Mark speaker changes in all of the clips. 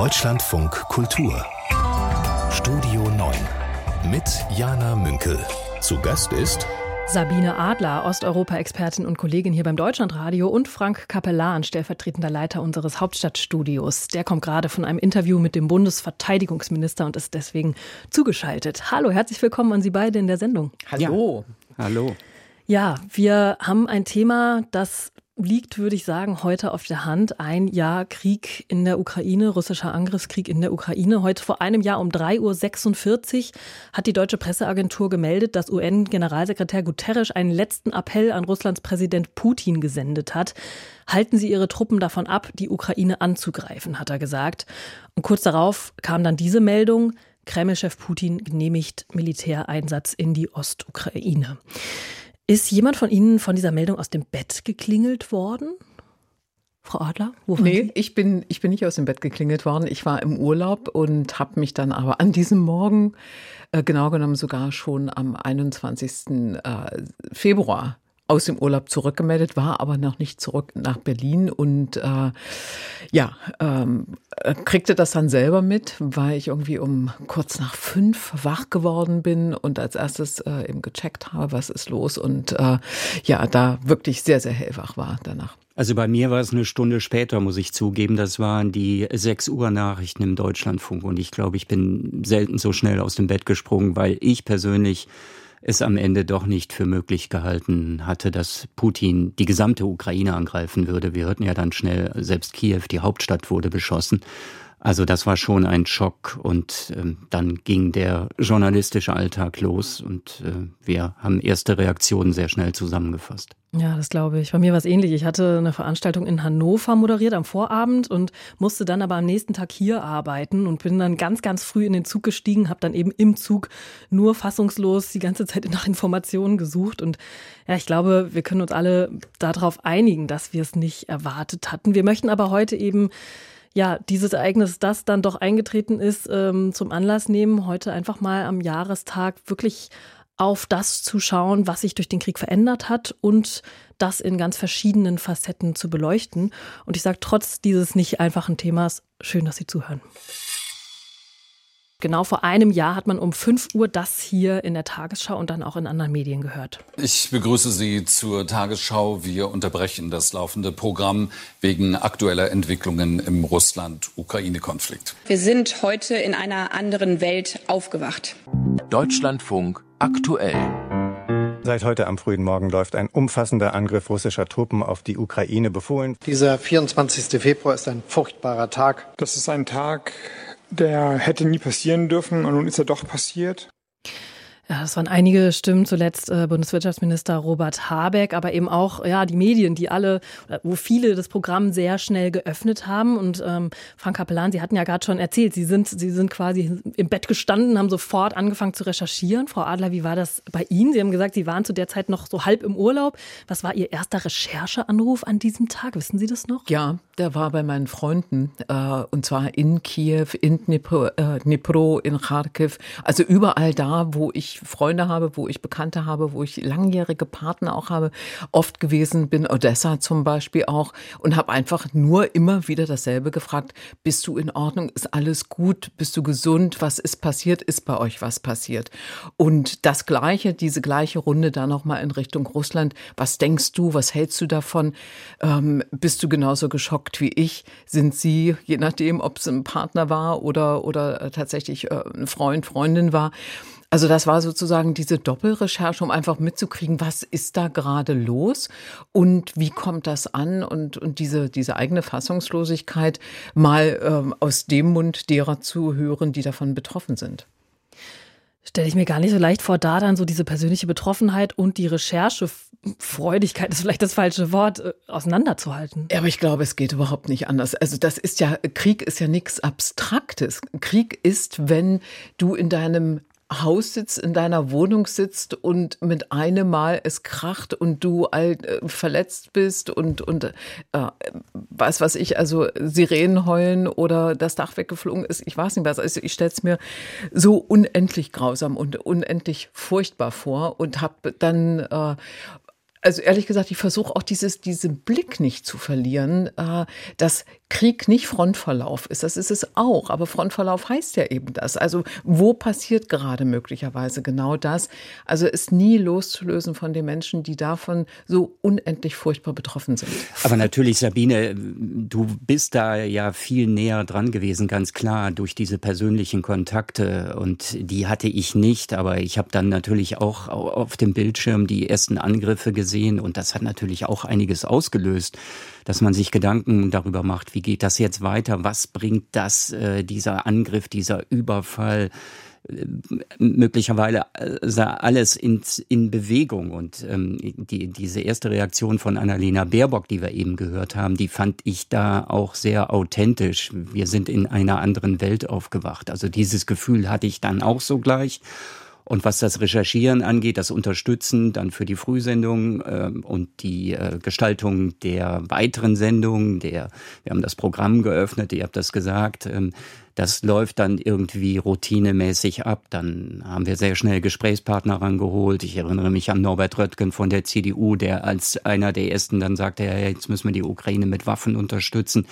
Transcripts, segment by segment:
Speaker 1: Deutschlandfunk Kultur Studio 9 mit Jana Münkel. Zu Gast ist
Speaker 2: Sabine Adler, Osteuropa-Expertin und Kollegin hier beim Deutschlandradio und Frank Kapellan, stellvertretender Leiter unseres Hauptstadtstudios. Der kommt gerade von einem Interview mit dem Bundesverteidigungsminister und ist deswegen zugeschaltet. Hallo, herzlich willkommen an Sie beide in der Sendung.
Speaker 3: Hallo. Ja. Hallo.
Speaker 2: Ja, wir haben ein Thema, das liegt, würde ich sagen, heute auf der Hand. Ein Jahr Krieg in der Ukraine, russischer Angriffskrieg in der Ukraine. Heute vor einem Jahr um 3.46 Uhr hat die deutsche Presseagentur gemeldet, dass UN-Generalsekretär Guterres einen letzten Appell an Russlands Präsident Putin gesendet hat. Halten Sie Ihre Truppen davon ab, die Ukraine anzugreifen, hat er gesagt. Und kurz darauf kam dann diese Meldung. Kreml-Chef Putin genehmigt Militäreinsatz in die Ostukraine. Ist jemand von Ihnen von dieser Meldung aus dem Bett geklingelt worden? Frau Adler?
Speaker 3: Wo nee, Sie? ich bin, ich bin nicht aus dem Bett geklingelt worden. Ich war im Urlaub und habe mich dann aber an diesem Morgen, äh, genau genommen sogar schon am 21. Äh, Februar, aus dem Urlaub zurückgemeldet, war aber noch nicht zurück nach Berlin und äh, ja, ähm, kriegte das dann selber mit, weil ich irgendwie um kurz nach fünf wach geworden bin und als erstes äh, eben gecheckt habe, was ist los und äh, ja, da wirklich sehr, sehr hellwach war danach.
Speaker 4: Also bei mir war es eine Stunde später, muss ich zugeben. Das waren die 6 Uhr Nachrichten im Deutschlandfunk. Und ich glaube, ich bin selten so schnell aus dem Bett gesprungen, weil ich persönlich es am Ende doch nicht für möglich gehalten hatte, dass Putin die gesamte Ukraine angreifen würde. Wir hörten ja dann schnell, selbst Kiew, die Hauptstadt, wurde beschossen. Also das war schon ein Schock und äh, dann ging der journalistische Alltag los und äh, wir haben erste Reaktionen sehr schnell zusammengefasst.
Speaker 2: Ja, das glaube ich. Bei mir war es ähnlich. Ich hatte eine Veranstaltung in Hannover moderiert am Vorabend und musste dann aber am nächsten Tag hier arbeiten und bin dann ganz, ganz früh in den Zug gestiegen, habe dann eben im Zug nur fassungslos die ganze Zeit nach Informationen gesucht. Und ja, ich glaube, wir können uns alle darauf einigen, dass wir es nicht erwartet hatten. Wir möchten aber heute eben ja, dieses Ereignis, das dann doch eingetreten ist, ähm, zum Anlass nehmen, heute einfach mal am Jahrestag wirklich auf das zu schauen, was sich durch den Krieg verändert hat und das in ganz verschiedenen Facetten zu beleuchten. Und ich sage trotz dieses nicht einfachen Themas, schön, dass Sie zuhören. Genau vor einem Jahr hat man um 5 Uhr das hier in der Tagesschau und dann auch in anderen Medien gehört.
Speaker 5: Ich begrüße Sie zur Tagesschau. Wir unterbrechen das laufende Programm wegen aktueller Entwicklungen im Russland-Ukraine-Konflikt.
Speaker 6: Wir sind heute in einer anderen Welt aufgewacht.
Speaker 1: Deutschlandfunk aktuell.
Speaker 7: Seit heute am frühen Morgen läuft ein umfassender Angriff russischer Truppen auf die Ukraine befohlen.
Speaker 8: Dieser 24. Februar ist ein furchtbarer Tag.
Speaker 9: Das ist ein Tag, der hätte nie passieren dürfen und nun ist er doch passiert.
Speaker 2: Ja, das waren einige Stimmen, zuletzt äh, Bundeswirtschaftsminister Robert Habeck, aber eben auch ja die Medien, die alle, wo viele das Programm sehr schnell geöffnet haben. Und ähm, Frank Kapellan, Sie hatten ja gerade schon erzählt, Sie sind, Sie sind quasi im Bett gestanden, haben sofort angefangen zu recherchieren. Frau Adler, wie war das bei Ihnen? Sie haben gesagt, Sie waren zu der Zeit noch so halb im Urlaub. Was war Ihr erster Rechercheanruf an diesem Tag? Wissen Sie das noch?
Speaker 3: Ja, der war bei meinen Freunden äh, und zwar in Kiew, in Dnipro, äh, Dnipro, in Kharkiv, also überall da, wo ich Freunde habe, wo ich Bekannte habe, wo ich langjährige Partner auch habe, oft gewesen bin, Odessa zum Beispiel auch, und habe einfach nur immer wieder dasselbe gefragt, bist du in Ordnung, ist alles gut, bist du gesund, was ist passiert, ist bei euch was passiert? Und das Gleiche, diese gleiche Runde da nochmal in Richtung Russland, was denkst du, was hältst du davon? Ähm, bist du genauso geschockt wie ich? Sind sie, je nachdem, ob es ein Partner war oder, oder tatsächlich äh, ein Freund, Freundin war, also das war sozusagen diese Doppelrecherche, um einfach mitzukriegen, was ist da gerade los und wie kommt das an und, und diese, diese eigene Fassungslosigkeit mal ähm, aus dem Mund derer zu hören, die davon betroffen sind.
Speaker 2: Stelle ich mir gar nicht so leicht vor, da dann so diese persönliche Betroffenheit und die Recherchefreudigkeit ist vielleicht das falsche Wort, äh, auseinanderzuhalten.
Speaker 3: Ja, aber ich glaube, es geht überhaupt nicht anders. Also das ist ja, Krieg ist ja nichts Abstraktes. Krieg ist, wenn du in deinem Haus sitzt, in deiner Wohnung sitzt und mit einem Mal es kracht und du alt, äh, verletzt bist und, und äh, was was ich, also Sirenen heulen oder das Dach weggeflogen ist, ich weiß nicht was. Also ich stelle es mir so unendlich grausam und unendlich furchtbar vor und habe dann äh, also ehrlich gesagt, ich versuche auch dieses, diesen Blick nicht zu verlieren, äh, dass Krieg nicht Frontverlauf ist. Das ist es auch. Aber Frontverlauf heißt ja eben das. Also wo passiert gerade möglicherweise genau das? Also ist nie loszulösen von den Menschen, die davon so unendlich furchtbar betroffen sind.
Speaker 4: Aber natürlich, Sabine, du bist da ja viel näher dran gewesen, ganz klar, durch diese persönlichen Kontakte. Und die hatte ich nicht. Aber ich habe dann natürlich auch auf dem Bildschirm die ersten Angriffe gesehen. Und das hat natürlich auch einiges ausgelöst dass man sich Gedanken darüber macht, wie geht das jetzt weiter, was bringt das, äh, dieser Angriff, dieser Überfall, äh, möglicherweise äh, alles in, in Bewegung. Und ähm, die, diese erste Reaktion von Annalena Baerbock, die wir eben gehört haben, die fand ich da auch sehr authentisch. Wir sind in einer anderen Welt aufgewacht. Also dieses Gefühl hatte ich dann auch so gleich. Und was das Recherchieren angeht, das Unterstützen dann für die Frühsendung äh, und die äh, Gestaltung der weiteren Sendungen, der, wir haben das Programm geöffnet, ihr habt das gesagt, ähm, das läuft dann irgendwie routinemäßig ab. Dann haben wir sehr schnell Gesprächspartner rangeholt. Ich erinnere mich an Norbert Röttgen von der CDU, der als einer der ersten dann sagte, ja, jetzt müssen wir die Ukraine mit Waffen unterstützen.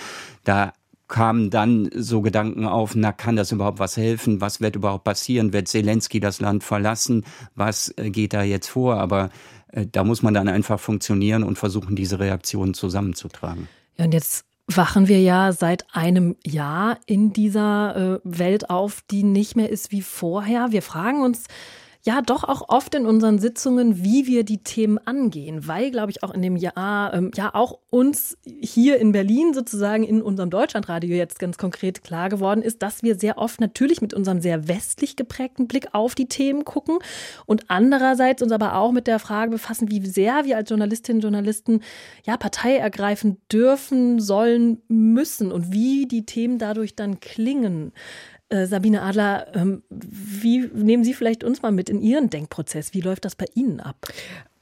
Speaker 4: Da kamen dann so Gedanken auf, na, kann das überhaupt was helfen? Was wird überhaupt passieren? Wird Zelensky das Land verlassen? Was äh, geht da jetzt vor? Aber äh, da muss man dann einfach funktionieren und versuchen, diese Reaktionen zusammenzutragen.
Speaker 2: Ja, und jetzt wachen wir ja seit einem Jahr in dieser äh, Welt auf, die nicht mehr ist wie vorher. Wir fragen uns, ja doch auch oft in unseren Sitzungen, wie wir die Themen angehen, weil, glaube ich, auch in dem Jahr, ähm, ja auch uns hier in Berlin sozusagen in unserem Deutschlandradio jetzt ganz konkret klar geworden ist, dass wir sehr oft natürlich mit unserem sehr westlich geprägten Blick auf die Themen gucken und andererseits uns aber auch mit der Frage befassen, wie sehr wir als Journalistinnen und Journalisten ja Partei ergreifen dürfen, sollen, müssen und wie die Themen dadurch dann klingen. Äh, Sabine Adler, ähm, wie nehmen Sie vielleicht uns mal mit in Ihren Denkprozess? Wie läuft das bei Ihnen ab?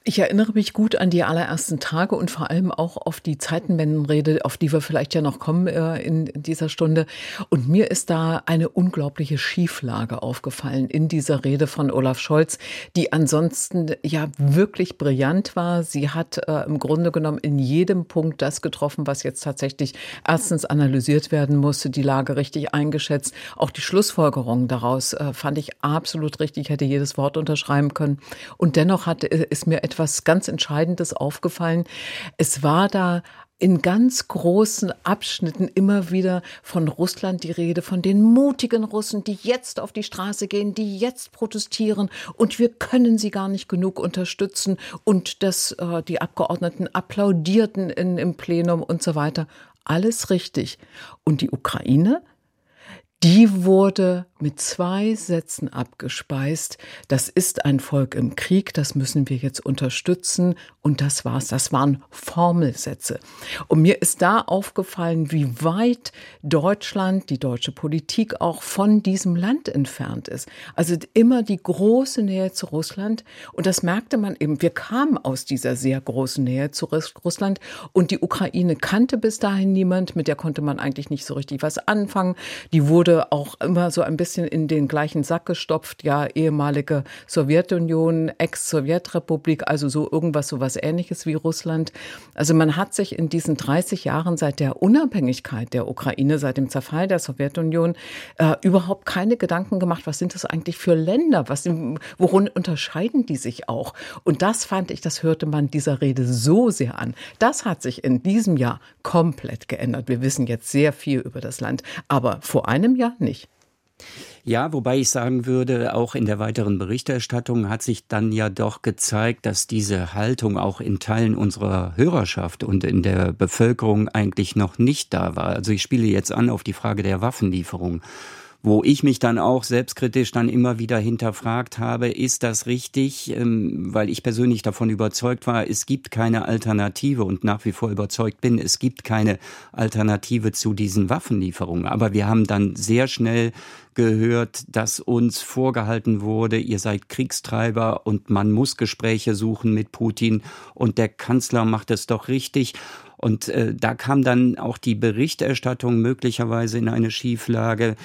Speaker 3: Ich erinnere mich gut an die allerersten Tage und vor allem auch auf die Zeitenwendenrede, auf die wir vielleicht ja noch kommen äh, in, dieser Stunde. Und mir ist da eine unglaubliche Schieflage aufgefallen in dieser Rede von Olaf Scholz, die ansonsten ja wirklich brillant war. Sie hat äh, im Grunde genommen in jedem Punkt das getroffen, was jetzt tatsächlich erstens analysiert werden musste, die Lage richtig eingeschätzt. Auch die Schlussfolgerungen daraus äh, fand ich absolut richtig, hätte jedes Wort unterschreiben können. Und dennoch hat, äh, ist mir etwas etwas ganz Entscheidendes aufgefallen. Es war da in ganz großen Abschnitten immer wieder von Russland die Rede, von den mutigen Russen, die jetzt auf die Straße gehen, die jetzt protestieren und wir können sie gar nicht genug unterstützen und dass äh, die Abgeordneten applaudierten in, im Plenum und so weiter. Alles richtig. Und die Ukraine, die wurde mit zwei Sätzen abgespeist. Das ist ein Volk im Krieg, das müssen wir jetzt unterstützen. Und das war's. Das waren Formelsätze. Und mir ist da aufgefallen, wie weit Deutschland, die deutsche Politik auch von diesem Land entfernt ist. Also immer die große Nähe zu Russland. Und das merkte man eben. Wir kamen aus dieser sehr großen Nähe zu Russland. Und die Ukraine kannte bis dahin niemand. Mit der konnte man eigentlich nicht so richtig was anfangen. Die wurde auch immer so ein bisschen bisschen in den gleichen Sack gestopft, ja, ehemalige Sowjetunion, Ex-Sowjetrepublik, also so irgendwas, so was ähnliches wie Russland. Also man hat sich in diesen 30 Jahren seit der Unabhängigkeit der Ukraine, seit dem Zerfall der Sowjetunion, äh, überhaupt keine Gedanken gemacht, was sind das eigentlich für Länder, was, worin unterscheiden die sich auch? Und das fand ich, das hörte man dieser Rede so sehr an. Das hat sich in diesem Jahr komplett geändert. Wir wissen jetzt sehr viel über das Land, aber vor einem Jahr nicht.
Speaker 4: Ja, wobei ich sagen würde, auch in der weiteren Berichterstattung hat sich dann ja doch gezeigt, dass diese Haltung auch in Teilen unserer Hörerschaft und in der Bevölkerung eigentlich noch nicht da war. Also ich spiele jetzt an auf die Frage der Waffenlieferung wo ich mich dann auch selbstkritisch dann immer wieder hinterfragt habe, ist das richtig, ähm, weil ich persönlich davon überzeugt war, es gibt keine Alternative und nach wie vor überzeugt bin, es gibt keine Alternative zu diesen Waffenlieferungen. Aber wir haben dann sehr schnell gehört, dass uns vorgehalten wurde, ihr seid Kriegstreiber und man muss Gespräche suchen mit Putin und der Kanzler macht es doch richtig. Und äh, da kam dann auch die Berichterstattung möglicherweise in eine Schieflage.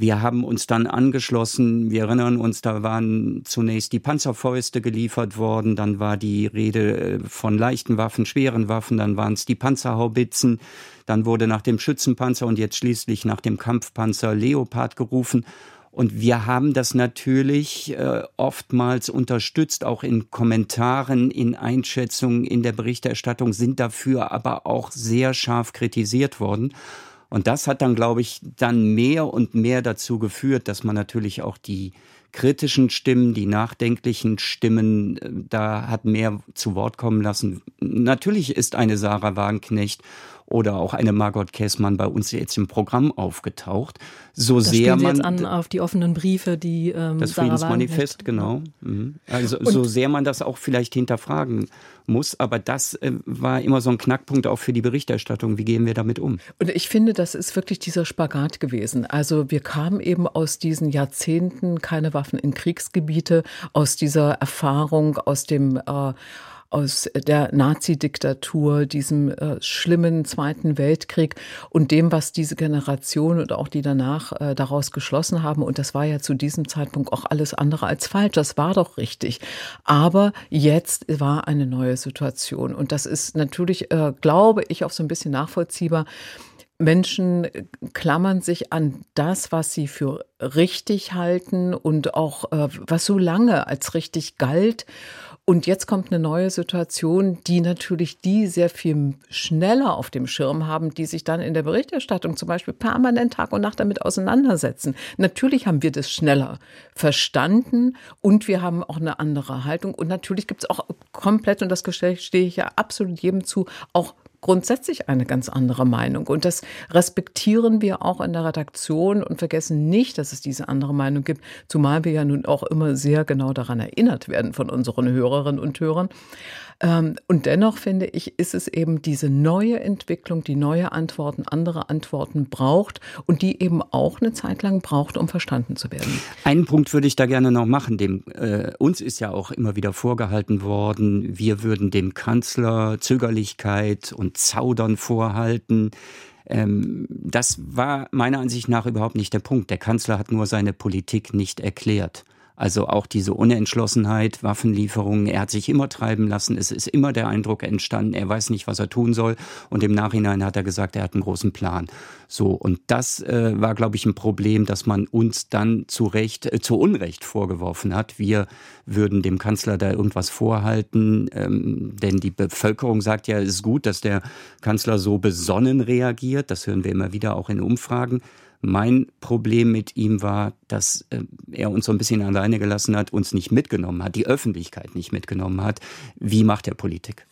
Speaker 4: Wir haben uns dann angeschlossen. Wir erinnern uns, da waren zunächst die Panzerfäuste geliefert worden. Dann war die Rede äh, von leichten Waffen, schweren Waffen. Dann waren es die Panzerhaubitzen. Dann wurde nach dem Schützenpanzer und jetzt schließlich nach dem Kampfpanzer Leopard gerufen. Und wir haben das natürlich äh, oftmals unterstützt, auch in Kommentaren, in Einschätzungen, in der Berichterstattung, sind dafür aber auch sehr scharf kritisiert worden. Und das hat dann, glaube ich, dann mehr und mehr dazu geführt, dass man natürlich auch die kritischen Stimmen, die nachdenklichen Stimmen, äh, da hat mehr zu Wort kommen lassen. Natürlich ist eine Sarah Wagenknecht oder auch eine Margot Kessmann bei uns jetzt im Programm aufgetaucht. So
Speaker 2: das
Speaker 4: sehr
Speaker 2: man
Speaker 4: jetzt
Speaker 2: an auf die offenen Briefe, die ähm,
Speaker 4: das
Speaker 2: Sarah
Speaker 4: Friedensmanifest, genau. Mhm. Also Und so sehr man das auch vielleicht hinterfragen muss, aber das äh, war immer so ein Knackpunkt auch für die Berichterstattung. Wie gehen wir damit um?
Speaker 3: Und ich finde, das ist wirklich dieser Spagat gewesen. Also wir kamen eben aus diesen Jahrzehnten keine Waffen in Kriegsgebiete, aus dieser Erfahrung, aus dem äh, aus der Nazi-Diktatur, diesem äh, schlimmen Zweiten Weltkrieg und dem, was diese Generation und auch die danach äh, daraus geschlossen haben. Und das war ja zu diesem Zeitpunkt auch alles andere als falsch. Das war doch richtig. Aber jetzt war eine neue Situation. Und das ist natürlich, äh, glaube ich, auch so ein bisschen nachvollziehbar. Menschen klammern sich an das, was sie für richtig halten und auch äh, was so lange als richtig galt. Und jetzt kommt eine neue Situation, die natürlich die sehr viel schneller auf dem Schirm haben, die sich dann in der Berichterstattung zum Beispiel permanent Tag und Nacht damit auseinandersetzen. Natürlich haben wir das schneller verstanden und wir haben auch eine andere Haltung. Und natürlich gibt es auch komplett, und das stehe ich ja absolut jedem zu, auch grundsätzlich eine ganz andere Meinung. Und das respektieren wir auch in der Redaktion und vergessen nicht, dass es diese andere Meinung gibt, zumal wir ja nun auch immer sehr genau daran erinnert werden von unseren Hörerinnen und Hörern. Ähm, und dennoch finde ich, ist es eben diese neue Entwicklung, die neue Antworten, andere Antworten braucht und die eben auch eine Zeit lang braucht, um verstanden zu werden.
Speaker 4: Einen Punkt würde ich da gerne noch machen. Dem, äh, uns ist ja auch immer wieder vorgehalten worden, wir würden dem Kanzler Zögerlichkeit und Zaudern vorhalten. Ähm, das war meiner Ansicht nach überhaupt nicht der Punkt. Der Kanzler hat nur seine Politik nicht erklärt. Also auch diese Unentschlossenheit, Waffenlieferungen, er hat sich immer treiben lassen. Es ist immer der Eindruck entstanden, er weiß nicht, was er tun soll. Und im Nachhinein hat er gesagt, er hat einen großen Plan. So, und das äh, war, glaube ich, ein Problem, dass man uns dann zu Recht, äh, zu Unrecht vorgeworfen hat. Wir würden dem Kanzler da irgendwas vorhalten, ähm, denn die Bevölkerung sagt ja, es ist gut, dass der Kanzler so besonnen reagiert. Das hören wir immer wieder auch in Umfragen. Mein Problem mit ihm war, dass äh, er uns so ein bisschen alleine gelassen hat, uns nicht mitgenommen hat, die Öffentlichkeit nicht mitgenommen hat. Wie macht er Politik?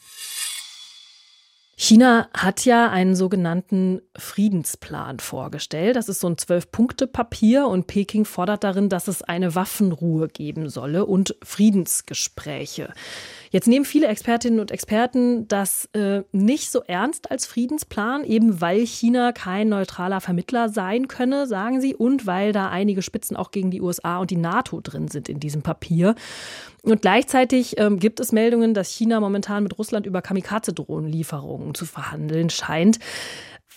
Speaker 2: China hat ja einen sogenannten Friedensplan vorgestellt. Das ist so ein Zwölf-Punkte-Papier und Peking fordert darin, dass es eine Waffenruhe geben solle und Friedensgespräche. Jetzt nehmen viele Expertinnen und Experten das äh, nicht so ernst als Friedensplan, eben weil China kein neutraler Vermittler sein könne, sagen sie, und weil da einige Spitzen auch gegen die USA und die NATO drin sind in diesem Papier. Und gleichzeitig ähm, gibt es Meldungen, dass China momentan mit Russland über Kamikaze-Drohnenlieferungen zu verhandeln scheint.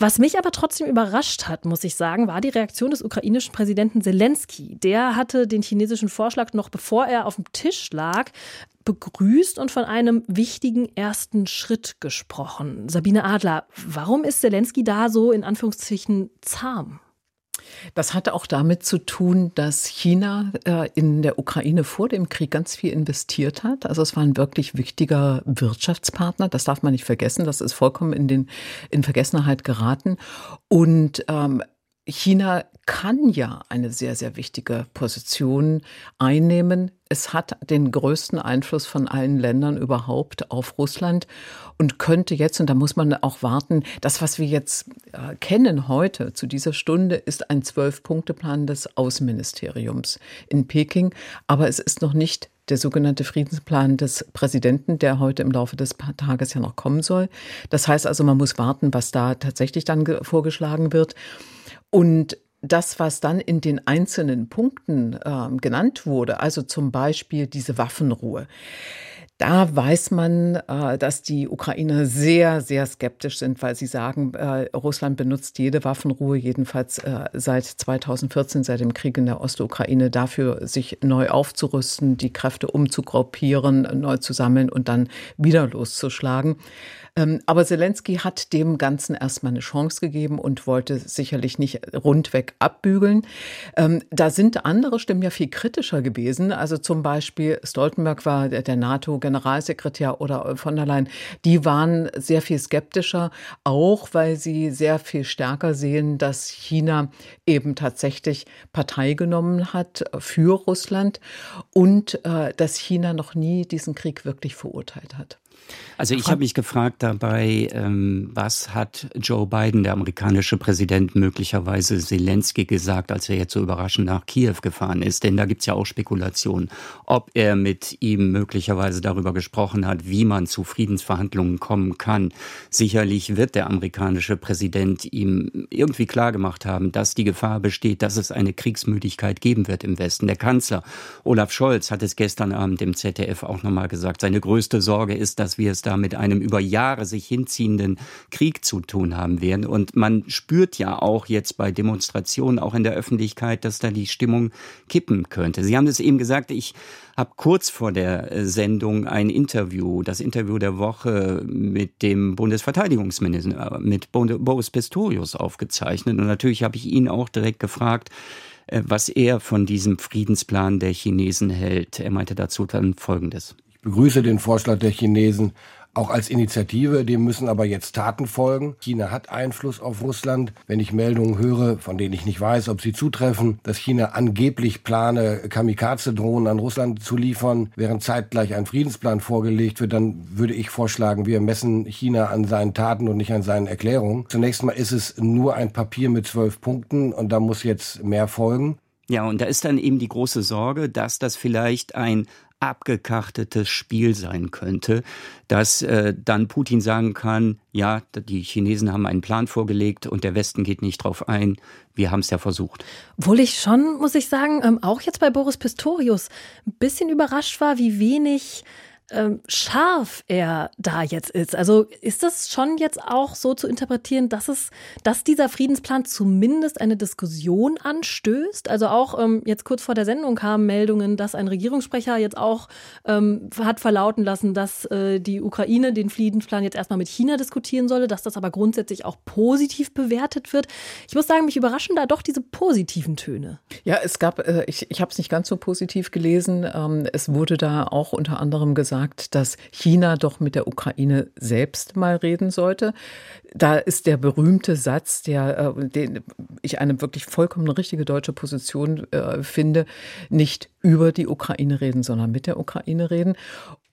Speaker 2: Was mich aber trotzdem überrascht hat, muss ich sagen, war die Reaktion des ukrainischen Präsidenten Zelensky. Der hatte den chinesischen Vorschlag noch bevor er auf dem Tisch lag, begrüßt und von einem wichtigen ersten Schritt gesprochen. Sabine Adler, warum ist Zelensky da so in Anführungszeichen zahm?
Speaker 3: Das hatte auch damit zu tun, dass China äh, in der Ukraine vor dem Krieg ganz viel investiert hat. Also es war ein wirklich wichtiger Wirtschaftspartner. Das darf man nicht vergessen. Das ist vollkommen in, den, in Vergessenheit geraten. Und ähm, China kann ja eine sehr, sehr wichtige Position einnehmen. Es hat den größten Einfluss von allen Ländern überhaupt auf Russland und könnte jetzt, und da muss man auch warten, das, was wir jetzt äh, kennen heute zu dieser Stunde, ist ein Zwölf-Punkte-Plan des Außenministeriums in Peking. Aber es ist noch nicht der sogenannte Friedensplan des Präsidenten, der heute im Laufe des Tages ja noch kommen soll. Das heißt also, man muss warten, was da tatsächlich dann vorgeschlagen wird. Und das, was dann in den einzelnen Punkten äh, genannt wurde, also zum Beispiel diese Waffenruhe, Da weiß man, äh, dass die Ukrainer sehr, sehr skeptisch sind, weil sie sagen, äh, Russland benutzt jede Waffenruhe, jedenfalls äh, seit 2014, seit dem Krieg in der Ostukraine, dafür, sich neu aufzurüsten, die Kräfte umzugruppieren, neu zu sammeln und dann wieder loszuschlagen. Ähm, aber Zelensky hat dem Ganzen erstmal eine Chance gegeben und wollte sicherlich nicht rundweg abbügeln. Ähm, da sind andere Stimmen ja viel kritischer gewesen. Also zum Beispiel Stoltenberg war der NATO-Generalsekretär oder von der Leyen. Die waren sehr viel skeptischer, auch weil sie sehr viel stärker sehen, dass China eben tatsächlich Partei genommen hat für Russland und äh, dass China noch nie diesen Krieg wirklich verurteilt hat.
Speaker 4: Also ich habe mich gefragt dabei, ähm, was hat Joe Biden, der amerikanische Präsident, möglicherweise Zelensky gesagt, als er jetzt so überraschend nach Kiew gefahren ist? Denn da gibt es ja auch Spekulationen, ob er mit ihm möglicherweise darüber gesprochen hat, wie man zu Friedensverhandlungen kommen kann. Sicherlich wird der amerikanische Präsident ihm irgendwie klargemacht haben, dass die Gefahr besteht, dass es eine Kriegsmüdigkeit geben wird im Westen. Der Kanzler Olaf Scholz hat es gestern Abend im ZDF auch nochmal gesagt. Seine größte Sorge ist, dass wir es da mit einem über Jahre sich hinziehenden Krieg zu tun haben werden. Und man spürt ja auch jetzt bei Demonstrationen, auch in der Öffentlichkeit, dass da die Stimmung kippen könnte. Sie haben es eben gesagt, ich habe kurz vor der äh, Sendung ein Interview, das Interview der Woche mit dem Bundesverteidigungsminister, mit Boris Pistorius aufgezeichnet. Und natürlich habe ich ihn auch direkt gefragt, äh, was er von diesem Friedensplan der Chinesen hält. Er meinte dazu dann Folgendes
Speaker 10: begrüße den Vorschlag der Chinesen auch als Initiative, dem müssen aber jetzt Taten folgen. China hat Einfluss auf Russland. Wenn ich Meldungen höre, von denen ich nicht weiß, ob sie zutreffen, dass China angeblich plane, Kamikaze-Drohnen an Russland zu liefern, während zeitgleich ein Friedensplan vorgelegt wird, dann würde ich vorschlagen, wir messen China an seinen Taten und nicht an seinen Erklärungen. Zunächst mal ist es nur ein Papier mit zwölf Punkten und da muss jetzt mehr folgen.
Speaker 4: Ja, und da ist dann eben die große Sorge, dass das vielleicht ein abgekartetes Spiel sein könnte, dass äh, dann Putin sagen kann, ja, die Chinesen haben einen Plan vorgelegt und der Westen geht nicht drauf ein. Wir haben es ja versucht.
Speaker 2: Obwohl ich schon, muss ich sagen, ähm, auch jetzt bei Boris Pistorius ein bisschen überrascht war, wie wenig ähm, scharf er da jetzt ist. Also ist das schon jetzt auch so zu interpretieren, dass es, dass dieser Friedensplan zumindest eine Diskussion anstößt? Also auch ähm, jetzt kurz vor der Sendung kamen Meldungen, dass ein Regierungssprecher jetzt auch ähm, hat verlauten lassen, dass äh, die Ukraine den Friedensplan jetzt erstmal mit China diskutieren solle, dass das aber grundsätzlich auch positiv bewertet wird. Ich muss sagen, mich überraschen da doch diese positiven Töne.
Speaker 3: Ja, es gab, äh, ich, ich habe es nicht ganz so positiv gelesen. Ähm, es wurde da auch unter anderem gesagt, gesagt, dass China doch mit der Ukraine selbst mal reden sollte. Da ist der berühmte Satz, der, äh, den ich eine wirklich vollkommen richtige deutsche Position äh, finde, nicht über die Ukraine reden, sondern mit der Ukraine reden.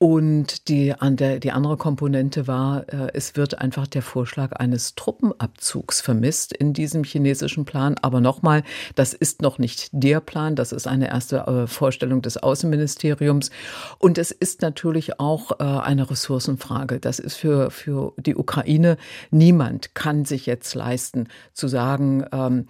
Speaker 3: Und die, die andere Komponente war, äh, es wird einfach der Vorschlag eines Truppenabzugs vermisst in diesem chinesischen Plan. Aber nochmal, das ist noch nicht der Plan, das ist eine erste äh, Vorstellung des Außenministeriums. Und es ist natürlich auch äh, eine Ressourcenfrage. Das ist für, für die Ukraine, niemand kann sich jetzt leisten zu sagen, ähm,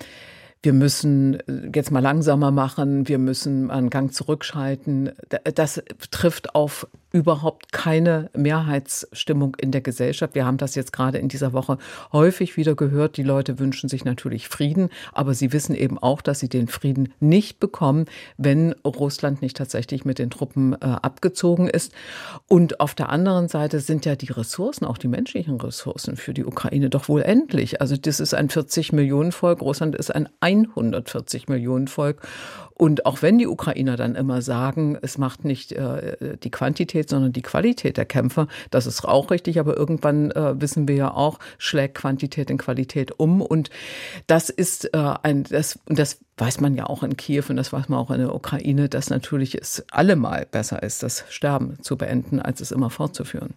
Speaker 3: wir müssen äh, jetzt mal langsamer machen, wir müssen einen Gang zurückschalten. Das trifft auf überhaupt keine Mehrheitsstimmung in der Gesellschaft. Wir haben das jetzt gerade in dieser Woche häufig wieder gehört. Die Leute wünschen sich natürlich Frieden, aber sie wissen eben auch, dass sie den Frieden nicht bekommen, wenn Russland nicht tatsächlich mit den Truppen äh, abgezogen ist. Und auf der anderen Seite sind ja die Ressourcen, auch die menschlichen Ressourcen für die Ukraine doch wohl endlich. Also das ist ein 40 Millionen Volk, Russland ist ein 140 Millionen Volk. Und auch wenn die Ukrainer dann immer sagen, es macht nicht äh, die Quantität, sondern die Qualität der Kämpfer, das ist auch richtig, aber irgendwann äh, wissen wir ja auch, schlägt Quantität in Qualität um. Und das ist äh, ein, das, und das weiß man ja auch in Kiew und das weiß man auch in der Ukraine, dass natürlich es allemal besser ist, das Sterben zu beenden, als es immer fortzuführen.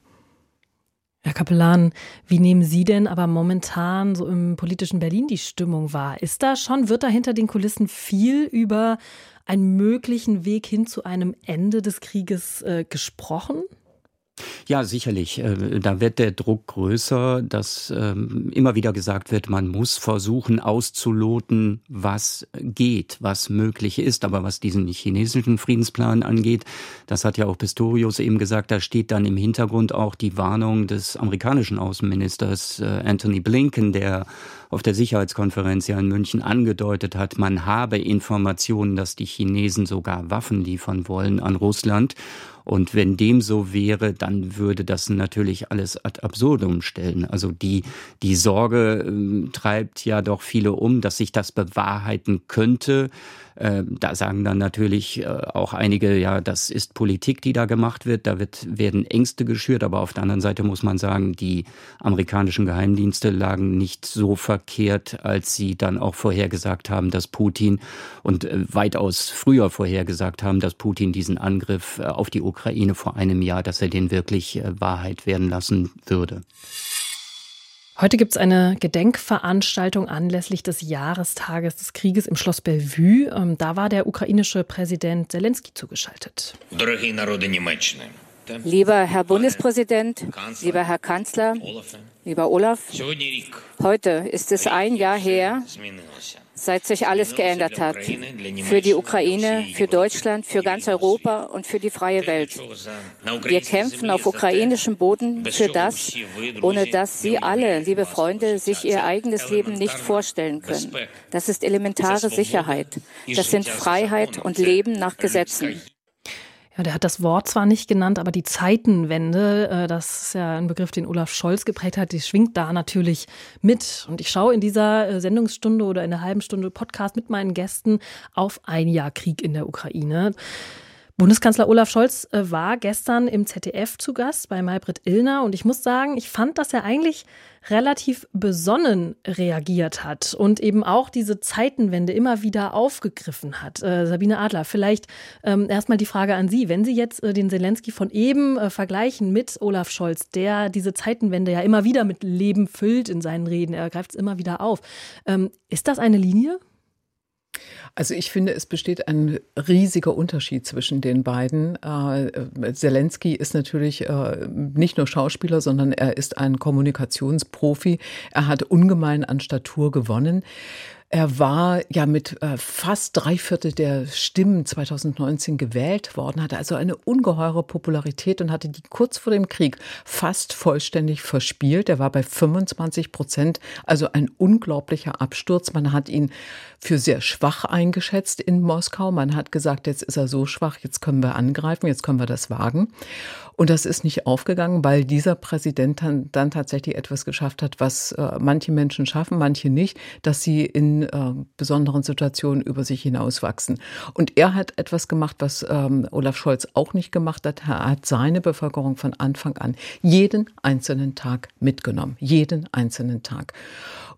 Speaker 2: Herr Kapellan, wie nehmen Sie denn aber momentan so im politischen Berlin die Stimmung wahr? Ist da schon, wird da hinter den Kulissen viel über einen möglichen Weg hin zu einem Ende des Krieges äh, gesprochen?
Speaker 4: Ja, sicherlich. Äh, da wird der Druck größer, dass ähm, immer wieder gesagt wird, man muss versuchen auszuloten, was geht, was möglich ist. Aber was diesen chinesischen Friedensplan angeht, das hat ja auch Pistorius eben gesagt, da steht dann im Hintergrund auch die Warnung des amerikanischen Außenministers äh, Anthony Blinken, der auf der Sicherheitskonferenz ja in München angedeutet hat, man habe Informationen, dass die Chinesen sogar Waffen liefern wollen an Russland. Und wenn dem so wäre, dann würde das natürlich alles ad absurdum stellen. Also die, die Sorge äh, treibt ja doch viele um, dass sich das bewahrheiten könnte. Äh, da sagen dann natürlich äh, auch einige, ja, das ist Politik, die da gemacht wird. Da wird, werden Ängste geschürt. Aber auf der anderen Seite muss man sagen, die amerikanischen Geheimdienste lagen nicht so verkehrt, als sie dann auch vorhergesagt haben, dass Putin und äh, weitaus früher vorhergesagt haben, dass Putin diesen Angriff auf die Ukraine vor einem Jahr, dass er den wirklich Wahrheit werden lassen würde.
Speaker 2: Heute gibt es eine Gedenkveranstaltung anlässlich des Jahrestages des Krieges im Schloss Bellevue. Ähm, da war der ukrainische Präsident Zelensky zugeschaltet.
Speaker 11: Lieber Herr Bundespräsident, lieber Herr Kanzler, lieber Olaf, heute ist es ein Jahr her, seit sich alles geändert hat. Für die Ukraine, für Deutschland, für ganz Europa und für die freie Welt. Wir kämpfen auf ukrainischem Boden für das, ohne dass Sie alle, liebe Freunde, sich Ihr eigenes Leben nicht vorstellen können. Das ist elementare Sicherheit. Das sind Freiheit und Leben nach Gesetzen.
Speaker 2: Ja, der hat das Wort zwar nicht genannt, aber die Zeitenwende, äh, das ist ja ein Begriff, den Olaf Scholz geprägt hat, die schwingt da natürlich mit. Und ich schaue in dieser äh, Sendungsstunde oder in einer halben Stunde Podcast mit meinen Gästen auf ein Jahr Krieg in der Ukraine. Bundeskanzler Olaf Scholz äh, war gestern im ZDF zu Gast bei Maybrit Illner und ich muss sagen, ich fand, dass er eigentlich relativ besonnen reagiert hat und eben auch diese Zeitenwende immer wieder aufgegriffen hat. Äh, Sabine Adler, vielleicht ähm, erstmal die Frage an Sie. Wenn Sie jetzt äh, den Zelensky von eben äh, vergleichen mit Olaf Scholz, der diese Zeitenwende ja immer wieder mit Leben füllt in seinen Reden, er greift es immer wieder auf. Ähm, ist das eine Linie?
Speaker 3: Also ich finde, es besteht ein riesiger Unterschied zwischen den beiden. Äh, Zelensky ist natürlich äh, nicht nur Schauspieler, sondern er ist ein Kommunikationsprofi. Er hat ungemein an Statur gewonnen. Er war ja mit äh, fast drei Viertel der Stimmen 2019 gewählt worden, hatte also eine ungeheure Popularität und hatte die kurz vor dem Krieg fast vollständig verspielt. Er war bei 25 Prozent, also ein unglaublicher Absturz. Man hat ihn für sehr schwach eingeschätzt in Moskau. Man hat gesagt, jetzt ist er so schwach, jetzt können wir angreifen, jetzt können wir das wagen. Und das ist nicht aufgegangen, weil dieser Präsident dann, dann tatsächlich etwas geschafft hat, was äh, manche Menschen schaffen, manche nicht, dass sie in äh, besonderen Situationen über sich hinauswachsen. Und er hat etwas gemacht, was ähm, Olaf Scholz auch nicht gemacht hat. Er hat seine Bevölkerung von Anfang an jeden einzelnen Tag mitgenommen. Jeden einzelnen Tag.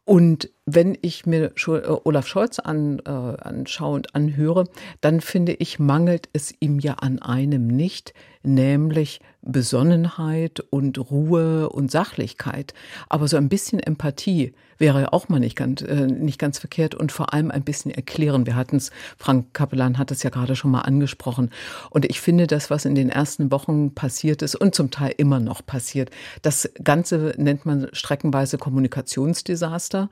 Speaker 3: Und wenn ich mir äh, Olaf Scholz an, äh, anschaue und anhöre, dann finde ich, mangelt es ihm ja an einem nicht, nämlich Besonnenheit und Ruhe und Sachlichkeit. Aber so ein bisschen Empathie wäre auch mal nicht ganz, äh, nicht ganz verkehrt und vor allem ein bisschen erklären. Wir hatten es, Frank Kapellan hat es ja gerade schon mal angesprochen. Und ich finde, das, was in den ersten Wochen passiert ist und zum Teil immer noch passiert, das Ganze nennt man streckenweise Kommunikationsdesaster.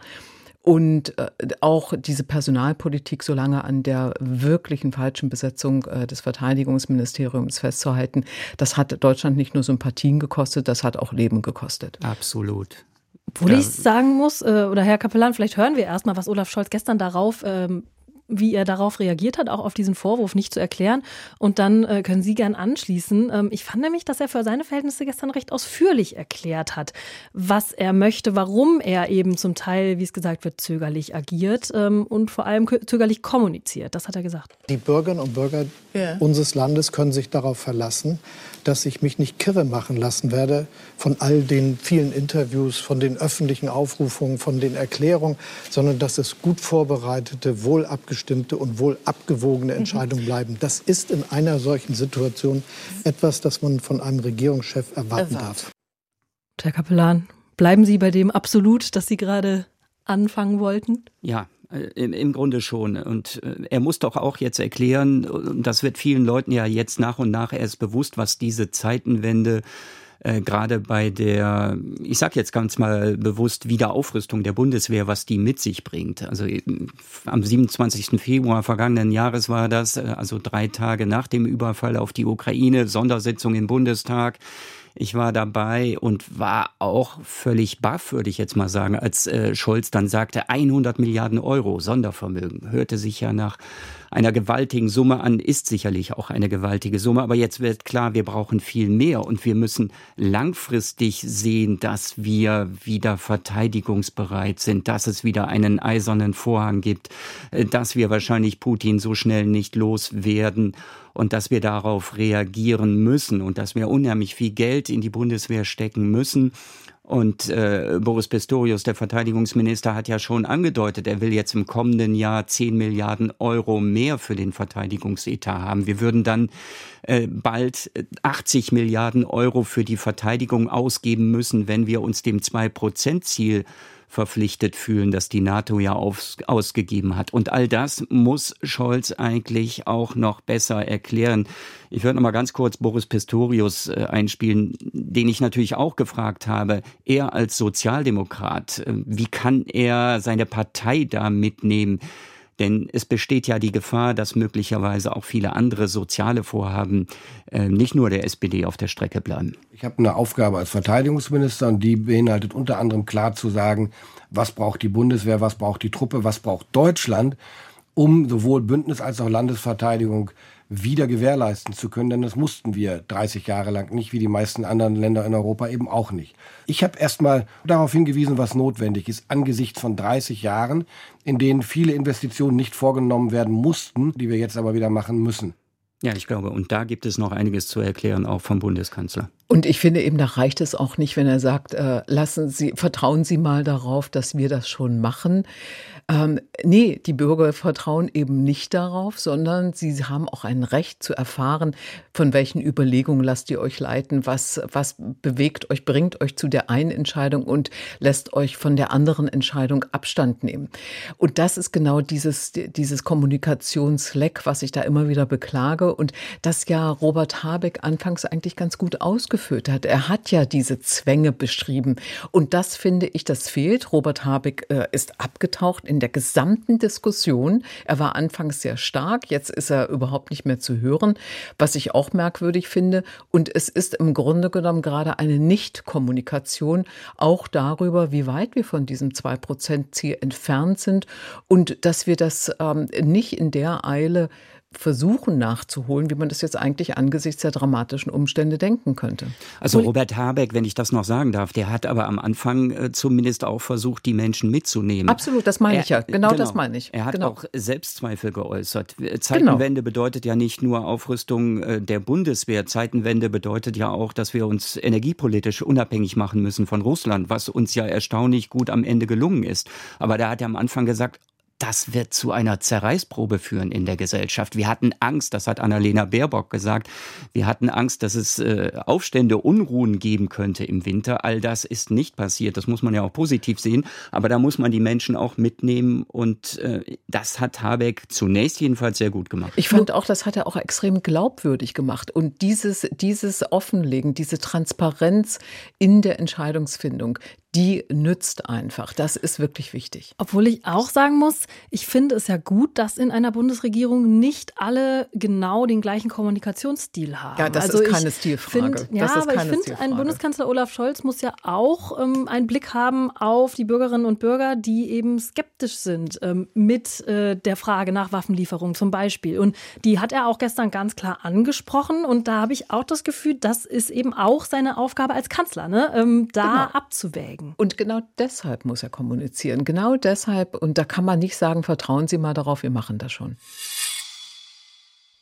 Speaker 3: Und äh, auch diese Personalpolitik so lange an der wirklichen falschen Besetzung äh, des Verteidigungsministeriums festzuhalten, das hat Deutschland nicht nur Sympathien gekostet, das hat auch Leben gekostet.
Speaker 4: Absolut.
Speaker 2: Obwohl ich sagen muss, äh, oder Herr Kapellan, vielleicht hören wir erstmal, was Olaf Scholz gestern darauf ähm, wie er darauf reagiert hat, auch auf diesen Vorwurf nicht zu erklären. Und dann äh, können Sie gern anschließen. Ähm, ich fand nämlich, dass er für seine Verhältnisse gestern recht ausführlich erklärt hat, was er möchte, warum er eben zum Teil, wie es gesagt wird, zögerlich agiert ähm, und vor allem zögerlich kommuniziert. Das hat er gesagt.
Speaker 8: Die Bürgerinnen und Bürger ja. unseres Landes können sich darauf verlassen, dass ich mich nicht kirre machen lassen werde von all den vielen Interviews, von den öffentlichen Aufrufungen, von den Erklärungen, sondern dass es gut vorbereitete, wohl abgestimmte und wohl abgewogene Entscheidungen bleiben. Das ist in einer solchen Situation etwas, das man von einem Regierungschef erwarten darf.
Speaker 2: Herr Kapellan, bleiben Sie bei dem absolut, das Sie gerade anfangen wollten?
Speaker 4: Ja, im, im Grunde schon. Und äh, er muss doch auch jetzt erklären, das wird vielen Leuten ja jetzt nach und nach erst bewusst, was diese Zeitenwende äh, gerade bei der, ich sage jetzt ganz mal bewusst, Wiederaufrüstung der Bundeswehr, was die mit sich bringt. Also äh, am 27. Februar vergangenen Jahres war das, äh, also drei Tage nach dem Überfall auf die Ukraine, Sondersitzung im Bundestag. Ich war dabei und war auch völlig baff, würde ich jetzt mal sagen, als äh, Scholz dann sagte, 100 Milliarden Euro Sondervermögen. Hörte sich ja nach einer gewaltigen Summe an, ist sicherlich auch eine gewaltige Summe. Aber jetzt wird klar, wir brauchen viel mehr und wir müssen langfristig sehen, dass wir wieder verteidigungsbereit sind, dass es wieder einen eisernen Vorhang gibt, äh, dass wir wahrscheinlich Putin so schnell nicht loswerden und dass wir darauf reagieren müssen und dass wir unheimlich viel Geld in die Bundeswehr stecken müssen. Und äh, Boris Pistorius, der Verteidigungsminister, hat ja schon angedeutet, er will jetzt im kommenden Jahr 10 Milliarden Euro mehr für den Verteidigungsetat haben. Wir würden dann äh, bald 80 Milliarden Euro für die Verteidigung ausgeben müssen, wenn wir uns dem 2-Prozent-Ziel verpflichtet fühlen, das die NATO ja auf, ausgegeben hat. Und all das muss Scholz eigentlich auch noch besser erklären. Ich würde noch mal ganz kurz Boris Pistorius äh, einspielen, den ich natürlich auch gefragt habe. Er als Sozialdemokrat, äh, wie kann er seine Partei da mitnehmen? Denn es besteht ja die Gefahr, dass möglicherweise auch viele andere soziale Vorhaben äh, nicht nur der SPD auf der Strecke bleiben.
Speaker 10: Ich habe eine Aufgabe als Verteidigungsminister und die beinhaltet unter anderem klar zu sagen, was braucht die Bundeswehr, was braucht die Truppe, was braucht Deutschland, um sowohl Bündnis als auch Landesverteidigung wieder gewährleisten zu können, denn das mussten wir 30 Jahre lang nicht, wie die meisten anderen Länder in Europa eben auch nicht. Ich habe erstmal darauf hingewiesen, was notwendig ist, angesichts von 30 Jahren, in denen viele Investitionen nicht vorgenommen werden mussten, die wir jetzt aber wieder machen müssen.
Speaker 4: Ja, ich glaube, und da gibt es noch einiges zu erklären, auch vom Bundeskanzler.
Speaker 3: Und ich finde eben, da reicht es auch nicht, wenn er sagt, äh, lassen Sie, vertrauen Sie mal darauf, dass wir das schon machen. Ähm, nee, die Bürger vertrauen eben nicht darauf, sondern sie haben auch ein Recht zu erfahren, von welchen Überlegungen lasst ihr euch leiten, was, was bewegt euch, bringt euch zu der einen Entscheidung und lässt euch von der anderen Entscheidung Abstand nehmen. Und das ist genau dieses, dieses Kommunikationsleck, was ich da immer wieder beklage und das ja Robert Habeck anfangs eigentlich ganz gut ausgeführt hat. Er hat ja diese Zwänge beschrieben und das finde ich, das fehlt. Robert Habeck äh, ist abgetaucht in der gesamten Diskussion. Er war anfangs sehr stark, jetzt ist er überhaupt nicht mehr zu hören, was ich auch merkwürdig finde. Und es ist im Grunde genommen gerade eine Nicht-Kommunikation auch darüber, wie weit wir von diesem 2-Prozent-Ziel entfernt sind und dass wir das ähm, nicht in der Eile versuchen nachzuholen, wie man das jetzt eigentlich angesichts der dramatischen Umstände denken könnte.
Speaker 4: Also Robert Habeck, wenn ich das noch sagen darf, der hat aber am Anfang äh, zumindest auch versucht, die Menschen mitzunehmen.
Speaker 3: Absolut, das meine ich ja. Genau, genau, das meine ich.
Speaker 4: Er hat
Speaker 3: genau.
Speaker 4: auch Selbstzweifel geäußert. Zeitenwende genau. bedeutet ja nicht nur Aufrüstung äh, der Bundeswehr. Zeitenwende bedeutet ja auch, dass wir uns energiepolitisch unabhängig machen müssen von Russland, was uns ja erstaunlich gut am Ende gelungen ist. Aber da hat er am Anfang gesagt, das wird zu einer Zerreißprobe führen in der Gesellschaft. Wir hatten Angst, das hat Annalena Baerbock gesagt, wir hatten Angst, dass es äh, Aufstände, Unruhen geben könnte im Winter. All das ist nicht passiert. Das muss man ja auch positiv sehen. Aber da muss man die Menschen auch mitnehmen. Und äh, das hat Habeck zunächst jedenfalls sehr gut gemacht.
Speaker 3: Ich fand auch, das hat er auch extrem glaubwürdig gemacht. Und dieses, dieses Offenlegen, diese Transparenz in der Entscheidungsfindung, die nützt einfach. Das ist wirklich wichtig.
Speaker 2: Obwohl ich auch sagen muss, ich finde es ja gut, dass in einer Bundesregierung nicht alle genau den gleichen Kommunikationsstil haben.
Speaker 3: Ja, das also ist keine Stilfrage.
Speaker 2: Find, ja, aber ich finde, ein Bundeskanzler Olaf Scholz muss ja auch ähm, einen Blick haben auf die Bürgerinnen und Bürger, die eben skeptisch sind ähm, mit äh, der Frage nach Waffenlieferung zum Beispiel. Und die hat er auch gestern ganz klar angesprochen. Und da habe ich auch das Gefühl, das ist eben auch seine Aufgabe als Kanzler, ne? ähm, da genau. abzuwägen
Speaker 3: zeigen. Und genau deshalb muss er kommunizieren. Genau deshalb. Und da kann man nicht sagen, vertrauen Sie mal darauf, wir machen das schon.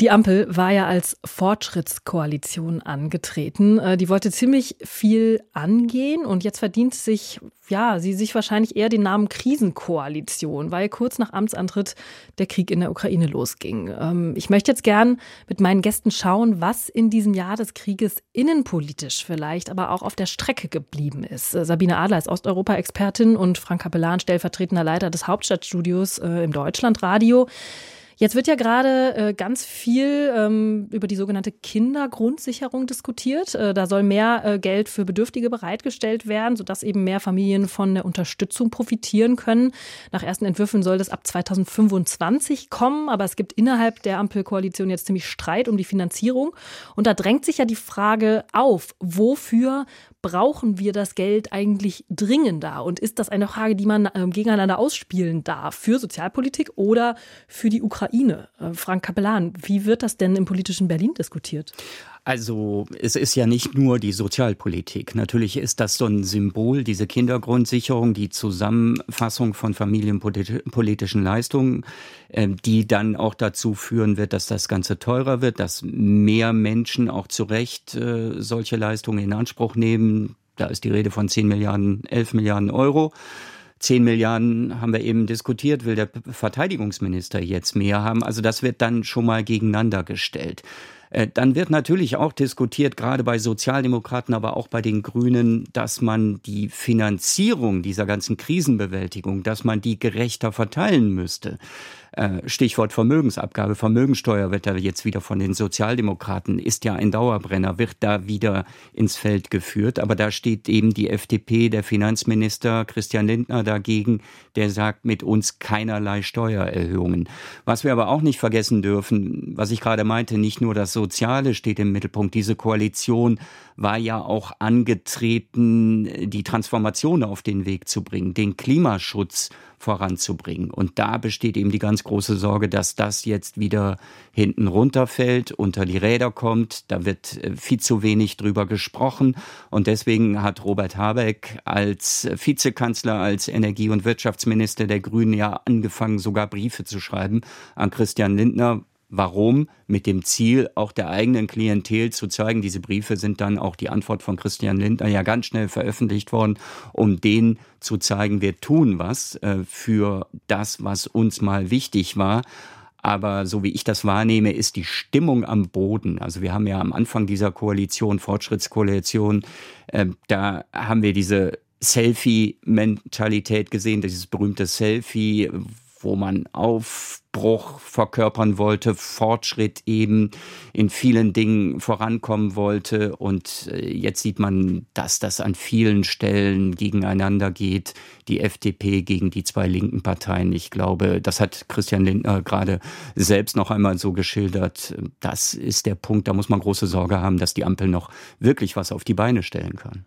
Speaker 2: Die Ampel war ja als Fortschrittskoalition angetreten. Äh, die wollte ziemlich viel angehen und jetzt verdient sich, ja, sie sich wahrscheinlich eher den Namen Krisenkoalition, weil kurz nach Amtsantritt der Krieg in der Ukraine losging. Ähm, ich möchte jetzt gern mit meinen Gästen schauen, was in diesem Jahr des Krieges innenpolitisch vielleicht, aber auch auf der Strecke geblieben ist. Äh, Sabine Adler ist Osteuropa-Expertin und Frank Kapellan, stellvertretender Leiter des Hauptstadtstudios äh, im Deutschlandradio. Jetzt wird ja gerade äh, ganz viel ähm, über die sogenannte Kindergrundsicherung diskutiert. Äh, da soll mehr äh, Geld für Bedürftige bereitgestellt werden, sodass eben mehr Familien von der Unterstützung profitieren können. Nach ersten Entwürfen soll das ab 2025 kommen, aber es gibt innerhalb der Ampelkoalition jetzt ziemlich Streit um die Finanzierung. Und da drängt sich ja die Frage auf, wofür brauchen wir das Geld eigentlich dringender? Und ist das eine Frage, die man äh, gegeneinander ausspielen darf für Sozialpolitik oder für die Ukraine? Äh, Frank Kapellan, wie wird das denn im politischen Berlin diskutiert?
Speaker 4: Also es ist ja nicht nur die Sozialpolitik. Natürlich ist das so ein Symbol, diese Kindergrundsicherung, die Zusammenfassung von familienpolitischen Leistungen, ähm, die dann auch dazu führen wird, dass das Ganze teurer wird, dass mehr Menschen auch zu Recht äh, solche Leistungen in Anspruch nehmen. Da ist die Rede von 10 Milliarden, 11 Milliarden Euro. 10 Milliarden haben wir eben diskutiert, will der Verteidigungsminister jetzt mehr haben. Also das wird dann schon mal gegeneinander gestellt. Äh, dann wird natürlich auch diskutiert, gerade bei Sozialdemokraten, aber auch bei den Grünen, dass man die Finanzierung dieser ganzen Krisenbewältigung, dass man die gerechter verteilen müsste. Äh, Stichwort Vermögensabgabe, Vermögensteuer wird da jetzt wieder von den Sozialdemokraten, ist ja ein Dauerbrenner, wird da wieder ins Feld geführt. Aber da steht eben die FDP, der Finanzminister Christian Lindner dagegen, der sagt mit uns keinerlei Steuererhöhungen. Was wir aber auch nicht vergessen dürfen, was ich gerade meinte, nicht nur das Soziale steht im Mittelpunkt. Diese Koalition war ja auch angetreten, die Transformation auf den Weg zu bringen, den Klimaschutz voranzubringen. Und da besteht eben die ganz große Sorge, dass das jetzt wieder hinten runterfällt, unter die Räder kommt. Da wird äh, viel zu wenig drüber gesprochen. Und deswegen hat Robert Habeck als Vizekanzler, als Energie- und Wirtschaftsminister der Grünen ja angefangen, sogar Briefe zu schreiben an Christian Lindner, Warum? Mit dem Ziel, auch der eigenen Klientel zu zeigen. Diese Briefe sind dann auch die Antwort von Christian Lindner ja ganz schnell veröffentlicht worden, um denen zu zeigen, wir tun was äh, für das, was uns mal wichtig war. Aber so wie ich das wahrnehme, ist die Stimmung am Boden. Also wir haben ja am Anfang dieser Koalition, Fortschrittskoalition, äh, da haben wir diese Selfie-Mentalität gesehen, dieses berühmte Selfie, wo man Aufbruch verkörpern wollte, Fortschritt eben in vielen Dingen vorankommen wollte. Und äh, jetzt sieht man, dass das an vielen Stellen gegeneinander geht. Die FDP gegen die zwei linken Parteien. Ich glaube, das hat Christian Lindner gerade selbst noch einmal so geschildert. Das ist der Punkt, da muss man große Sorge haben, dass die Ampel noch wirklich was auf die Beine stellen kann.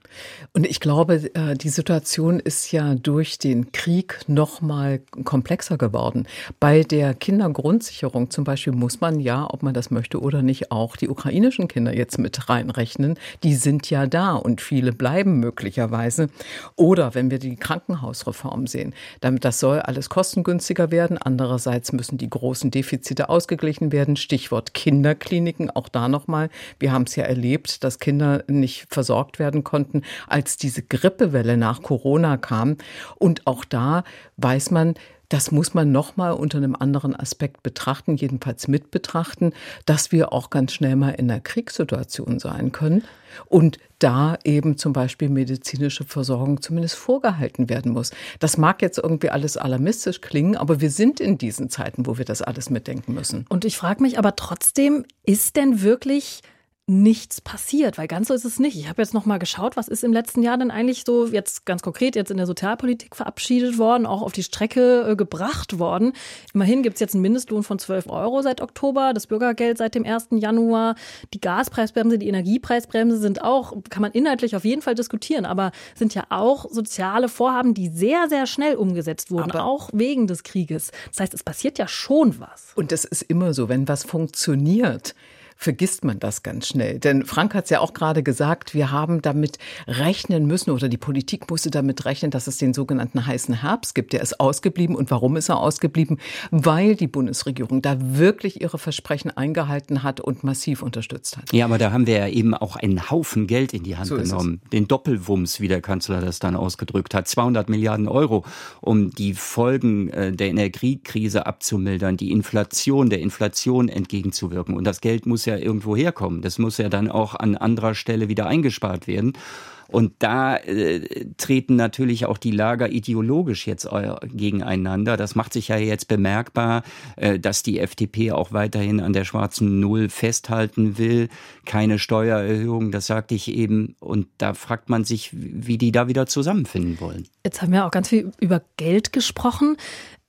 Speaker 3: Und ich glaube, äh, die Situation ist ja durch den Krieg noch mal komplexer geworden. Bei der Kindergrundsicherung zum Beispiel muss man ja, ob man das möchte oder nicht, auch die ukrainischen Kinder jetzt mit reinrechnen. Die sind ja da und viele bleiben möglicherweise. Oder wenn wir die Krankenhausreform sehen, damit das soll alles kostengünstiger werden. Andererseits müssen die großen Defizite ausgeglichen werden. Stichwort Kinderkliniken. Auch da nochmal. Wir haben es ja erlebt, dass Kinder nicht versorgt werden konnten, als diese Grippewelle nach Corona kam. Und auch da weiß man, das muss man nochmal unter einem anderen Aspekt betrachten, jedenfalls mit betrachten, dass wir auch ganz schnell mal in einer Kriegssituation sein können und da eben zum Beispiel medizinische Versorgung zumindest vorgehalten werden muss. Das mag jetzt irgendwie alles alarmistisch klingen, aber wir sind in diesen Zeiten, wo wir das alles mitdenken müssen.
Speaker 2: Und ich frage mich aber trotzdem, ist denn wirklich nichts passiert, weil ganz so ist es nicht. Ich habe jetzt noch mal geschaut, was ist im letzten Jahr denn eigentlich so jetzt ganz konkret jetzt in der Sozialpolitik verabschiedet worden, auch auf die Strecke äh, gebracht worden. Immerhin gibt es jetzt einen Mindestlohn von 12 Euro seit Oktober, das Bürgergeld seit dem 1. Januar, die Gaspreisbremse, die Energiepreisbremse sind auch, kann man inhaltlich auf jeden Fall diskutieren, aber sind ja auch soziale Vorhaben, die sehr, sehr schnell umgesetzt wurden, aber auch wegen des Krieges. Das heißt, es passiert ja schon was.
Speaker 3: Und das ist immer so, wenn was funktioniert, vergisst man das ganz schnell. Denn Frank hat es ja auch gerade gesagt, wir haben damit rechnen müssen oder die Politik musste damit rechnen, dass es den sogenannten heißen Herbst gibt. Der ist ausgeblieben. Und warum ist er ausgeblieben? Weil die Bundesregierung da wirklich ihre Versprechen eingehalten hat und massiv unterstützt hat.
Speaker 4: Ja, aber da haben wir ja eben auch einen Haufen Geld in die Hand so genommen. Den Doppelwumms, wie der Kanzler das dann ausgedrückt hat. 200 Milliarden Euro, um die Folgen äh, der Energiekrise abzumildern, die Inflation, der Inflation entgegenzuwirken. Und das Geld muss ja irgendwo herkommen. Das muss ja dann auch an anderer Stelle wieder eingespart werden. Und da äh, treten natürlich auch die Lager ideologisch jetzt gegeneinander. Das macht sich ja jetzt bemerkbar, äh, dass die FDP auch weiterhin an der schwarzen Null festhalten will. Keine Steuererhöhung, das sagte ich eben. Und da fragt man sich, wie die da wieder zusammenfinden wollen.
Speaker 2: Jetzt haben wir auch ganz viel über Geld gesprochen.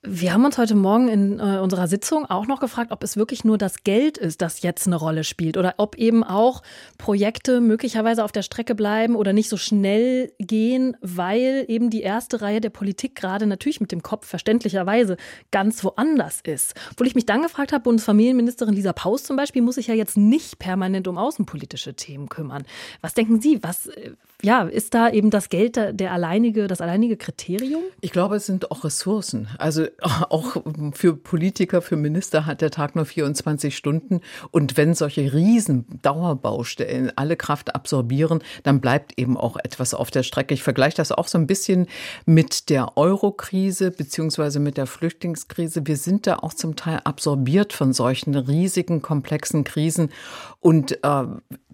Speaker 2: Wir haben uns heute Morgen in äh, unserer Sitzung auch noch gefragt, ob es wirklich nur das Geld ist, das jetzt eine Rolle spielt oder ob eben auch Projekte möglicherweise auf der Strecke bleiben oder nicht so schnell gehen, weil eben die erste Reihe der Politik gerade natürlich mit dem Kopf verständlicherweise ganz woanders ist. Obwohl ich mich dann gefragt habe, Bundesfamilienministerin Lisa Paus zum Beispiel muss sich ja jetzt nicht permanent um außenpolitische Themen kümmern. Was denken Sie? Was, äh, ja, ist da eben das Geld der, alleinige, das alleinige Kriterium?
Speaker 3: Ich glaube, es sind auch Ressourcen. Also auch für Politiker, für Minister hat der Tag nur 24 Stunden. Und wenn solche riesen Dauerbaustellen alle Kraft absorbieren, dann bleibt eben auch etwas auf der Strecke. Ich vergleiche das auch so ein bisschen mit der Euro-Krise beziehungsweise mit der Flüchtlingskrise. Wir sind da auch zum Teil absorbiert von solchen riesigen, komplexen Krisen. Und äh,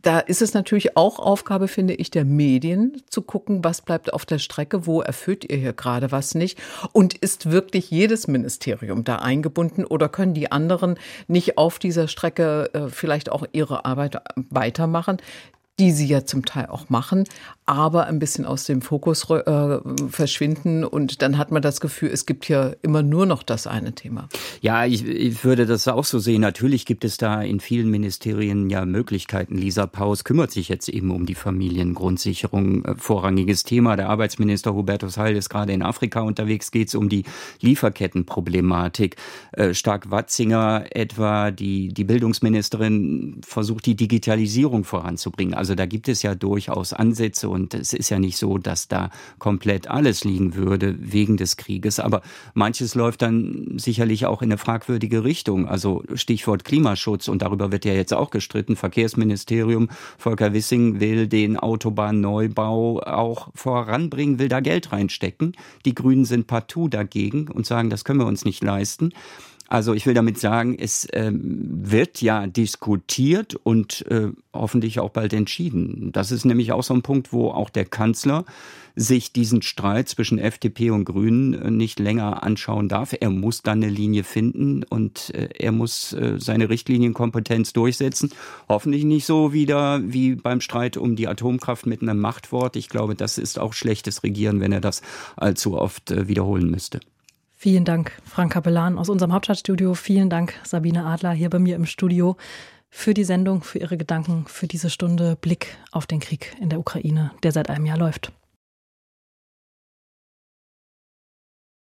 Speaker 3: da ist es natürlich auch Aufgabe, finde ich, der Medien zu gucken, was bleibt auf der Strecke, wo erfüllt ihr hier gerade was nicht und ist wirklich jedes Ministerium da eingebunden oder können die anderen nicht auf dieser Strecke äh, vielleicht auch ihre Arbeit weitermachen? die sie ja zum Teil auch machen, aber ein bisschen aus dem Fokus äh, verschwinden und dann hat man das Gefühl, es gibt hier immer nur noch das eine Thema.
Speaker 4: Ja, ich, ich würde das auch so sehen. Natürlich gibt es da in vielen Ministerien ja Möglichkeiten. Lisa Paus kümmert sich jetzt eben um die Familiengrundsicherung, äh, vorrangiges Thema. Der Arbeitsminister Hubertus Heil ist gerade in Afrika unterwegs, geht es um die Lieferkettenproblematik. Äh, Stark-Watzinger etwa, die, die Bildungsministerin versucht die Digitalisierung voranzubringen. Also da gibt es ja durchaus Ansätze und es ist ja nicht so, dass da komplett alles liegen würde wegen des Krieges. Aber manches läuft dann sicherlich auch in eine fragwürdige Richtung. Also Stichwort Klimaschutz und darüber wird ja jetzt auch gestritten. Verkehrsministerium Volker Wissing will den Autobahnneubau auch voranbringen, will da Geld reinstecken. Die Grünen sind partout dagegen und sagen, das können wir uns nicht leisten. Also ich will damit sagen, es äh, wird ja diskutiert und äh, hoffentlich auch bald entschieden. Das ist nämlich auch so ein Punkt, wo auch der Kanzler sich diesen Streit zwischen FDP und Grünen äh, nicht länger anschauen darf. Er muss dann eine Linie finden und äh, er muss äh, seine Richtlinienkompetenz durchsetzen. Hoffentlich nicht so wieder wie beim Streit um die Atomkraft mit einem Machtwort. Ich glaube, das ist auch schlechtes Regieren, wenn er das allzu oft wiederholen müsste.
Speaker 2: Vielen Dank, Frank Kapellan aus unserem Hauptstadtstudio. Vielen Dank, Sabine Adler hier bei mir im Studio für die Sendung, für Ihre Gedanken, für diese Stunde Blick auf den Krieg in der Ukraine, der seit einem Jahr läuft.